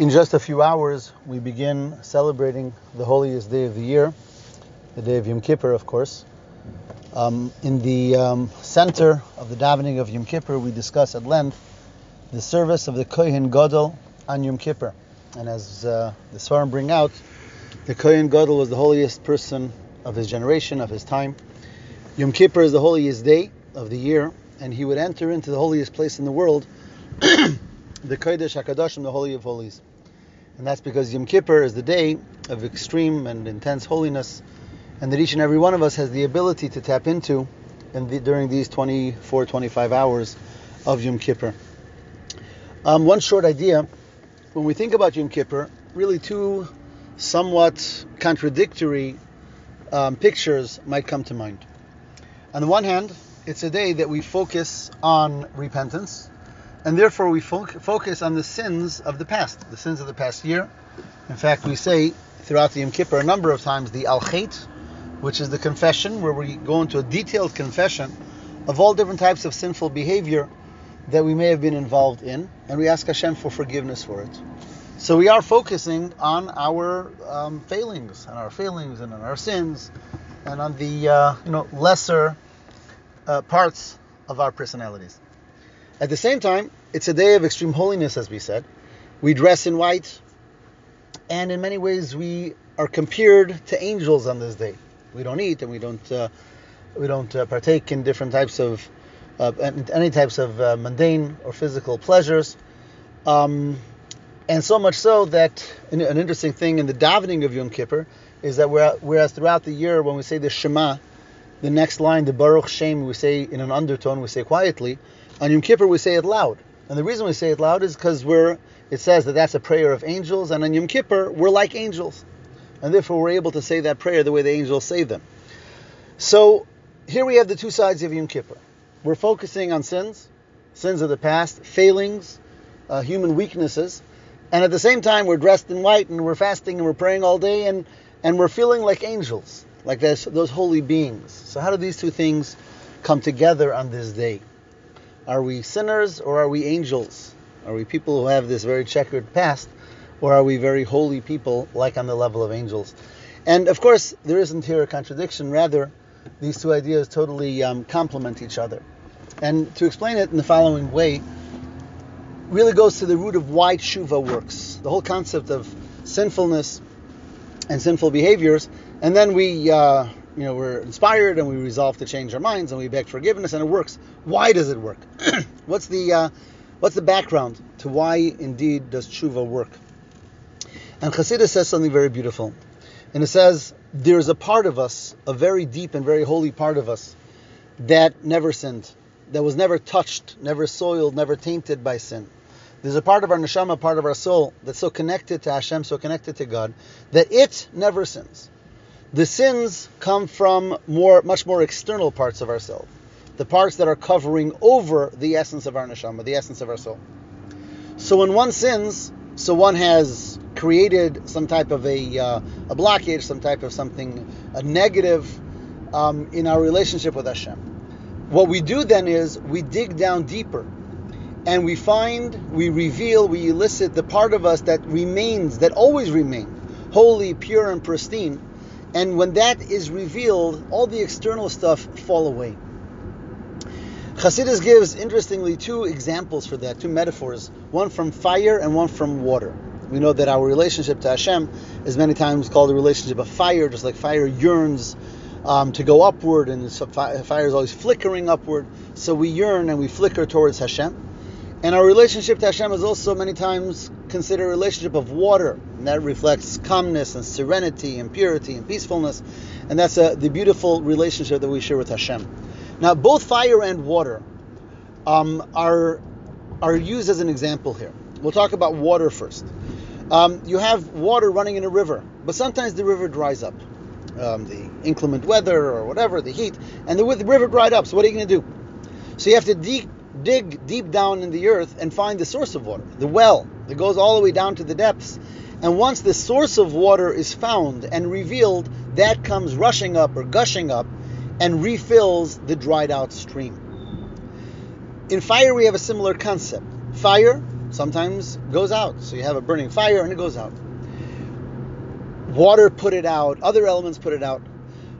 In just a few hours, we begin celebrating the holiest day of the year, the day of Yom Kippur, of course. Um, in the um, center of the davening of Yom Kippur, we discuss at length the service of the Kohen Gadol on Yom Kippur. And as uh, the Svarim bring out, the Kohen Gadol was the holiest person of his generation, of his time. Yom Kippur is the holiest day of the year, and he would enter into the holiest place in the world, the Kodesh HaKadoshim, the Holy of Holies. And that's because Yom Kippur is the day of extreme and intense holiness, and that each and every one of us has the ability to tap into in the, during these 24, 25 hours of Yom Kippur. Um, one short idea when we think about Yom Kippur, really two somewhat contradictory um, pictures might come to mind. On the one hand, it's a day that we focus on repentance, and therefore we fo- focus on the sins of the past, the sins of the past year. In fact, we say throughout the Yom Kippur a number of times the Al which is the confession, where we go into a detailed confession of all different types of sinful behavior that we may have been involved in, and we ask Hashem for forgiveness for it. So we are focusing on our um, failings, and our failings, and on our sins, and on the uh, you know lesser uh, parts of our personalities. At the same time, it's a day of extreme holiness, as we said. We dress in white, and in many ways, we are compared to angels on this day. We don't eat, and we don't uh, we don't uh, partake in different types of uh, any types of uh, mundane or physical pleasures. Um, and so much so that an, an, interesting thing in the davening of Yom Kippur is that whereas throughout the year when we say the Shema, the next line, the Baruch Shem, we say in an undertone, we say quietly. On Yom Kippur, we say it loud. And the reason we say it loud is because we're, it says that that's a prayer of angels, and on Yom Kippur, we're like angels. And therefore, we're able to say that prayer the way the angels say them. So, here we have the two sides of Yom Kippur. We're focusing on sins, sins of the past, failings, uh, human weaknesses, and at the same time, we're dressed in white and we're fasting and we're praying all day and, and we're feeling like angels, like those, those holy beings. So, how do these two things come together on this day? Are we sinners or are we angels? Are we people who have this very checkered past, or are we very holy people, like on the level of angels? And of course, there isn't here a contradiction. Rather, these two ideas totally um, complement each other. And to explain it in the following way, really goes to the root of why tshuva works. The whole concept of sinfulness and sinful behaviors, and then we uh, you know, we're inspired and we resolve to change our minds and we beg forgiveness and it works. Why does it work? what's the uh, what's the background to why indeed does tshuva work? And Chassidus says something very beautiful, and it says there is a part of us, a very deep and very holy part of us, that never sinned, that was never touched, never soiled, never tainted by sin. There's a part of our neshama, part of our soul that's so connected to Hashem, so connected to God, that it never sins. The sins come from more, much more external parts of ourselves, the parts that are covering over the essence of our neshama, the essence of our soul. So when one sins, so one has created some type of a, uh, a blockage, some type of something, a negative um, in our relationship with Hashem. What we do then is we dig down deeper and we find, we reveal, we elicit the part of us that remains, that always remains, holy, pure, and pristine and when that is revealed, all the external stuff fall away. Chassidus gives, interestingly, two examples for that, two metaphors, one from fire and one from water. We know that our relationship to Hashem is many times called a relationship of fire, just like fire yearns um, to go upward, and fire is always flickering upward. So we yearn and we flicker towards Hashem. And our relationship to Hashem is also many times considered a relationship of water, and that reflects calmness and serenity and purity and peacefulness, and that's a, the beautiful relationship that we share with Hashem. Now, both fire and water um, are are used as an example here. We'll talk about water first. Um, you have water running in a river, but sometimes the river dries up. Um, the inclement weather or whatever, the heat, and the, the river dried up. So what are you going to do? So you have to de- dig deep down in the earth and find the source of water, the well that goes all the way down to the depths. And once the source of water is found and revealed, that comes rushing up or gushing up and refills the dried out stream. In fire, we have a similar concept. Fire sometimes goes out. So you have a burning fire and it goes out. Water put it out, other elements put it out.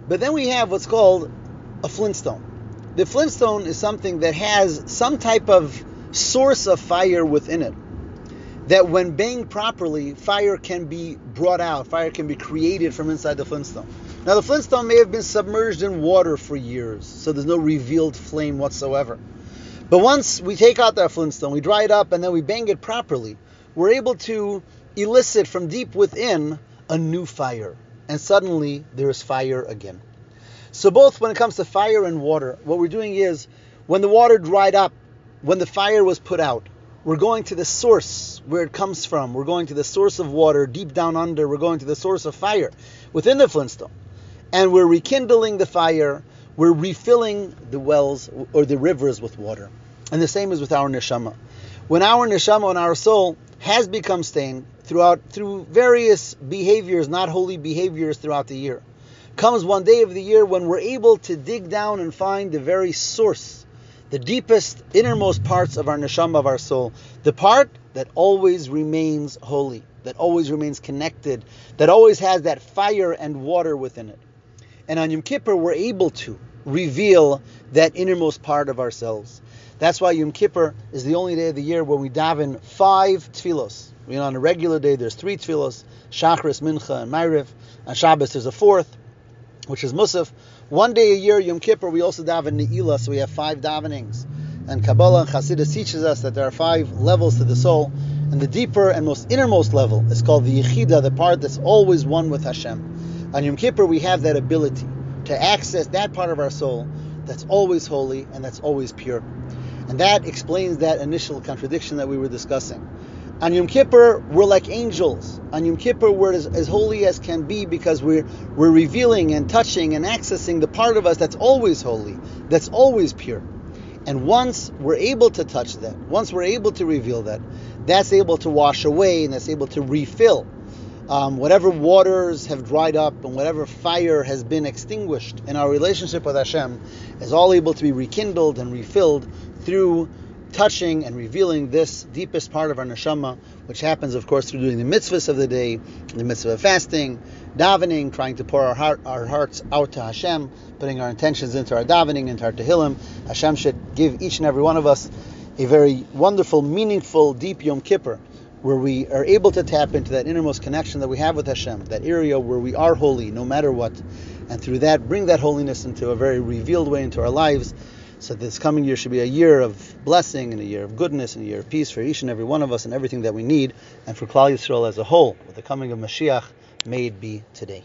But then we have what's called a flintstone. The flintstone is something that has some type of source of fire within it. That when banged properly, fire can be brought out, fire can be created from inside the flintstone. Now, the flintstone may have been submerged in water for years, so there's no revealed flame whatsoever. But once we take out that flintstone, we dry it up, and then we bang it properly, we're able to elicit from deep within a new fire. And suddenly there is fire again. So, both when it comes to fire and water, what we're doing is when the water dried up, when the fire was put out, we're going to the source where it comes from. We're going to the source of water deep down under. We're going to the source of fire within the flintstone. And we're rekindling the fire. We're refilling the wells or the rivers with water. And the same is with our neshama. When our neshama and our soul has become stained throughout through various behaviors, not holy behaviors throughout the year, comes one day of the year when we're able to dig down and find the very source the deepest, innermost parts of our neshama, of our soul, the part that always remains holy, that always remains connected, that always has that fire and water within it. And on Yom Kippur, we're able to reveal that innermost part of ourselves. That's why Yom Kippur is the only day of the year when we daven five tefillos. You know, on a regular day, there's three tefillos, Shachris, Mincha, and Ma'ariv. On Shabbos, there's a fourth, which is Musaf. One day a year, Yom Kippur, we also daven Ne'ilah, so we have five davenings. And Kabbalah and Chassidus teaches us that there are five levels to the soul, and the deeper and most innermost level is called the Yechida, the part that's always one with Hashem. On Yom Kippur, we have that ability to access that part of our soul that's always holy and that's always pure. And that explains that initial contradiction that we were discussing. On Yom Kippur, we're like angels. On Yom Kippur, we're as, as, holy as can be because we're, we're revealing and touching and accessing the part of us that's always holy, that's always pure. And once we're able to touch that, once we're able to reveal that, that's able to wash away and that's able to refill um, whatever waters have dried up and whatever fire has been extinguished in our relationship with Hashem is all able to be rekindled and refilled through touching and revealing this deepest part of our neshama, which happens, of course, through doing the mitzvahs of the day, the mitzvah of fasting, davening, trying to pour our, heart, our hearts out to Hashem, putting our intentions into our davening, into our tehillim. Hashem should give each and every one of us a very wonderful, meaningful, deep Yom Kippur, where we are able to tap into that innermost connection that we have with Hashem, that area where we are holy no matter what, and through that bring that holiness into a very revealed way into our lives so this coming year should be a year of blessing and a year of goodness and a year of peace for each and every one of us and everything that we need, and for Klal Yisrael as a whole, with the coming of Mashiach, may it be today.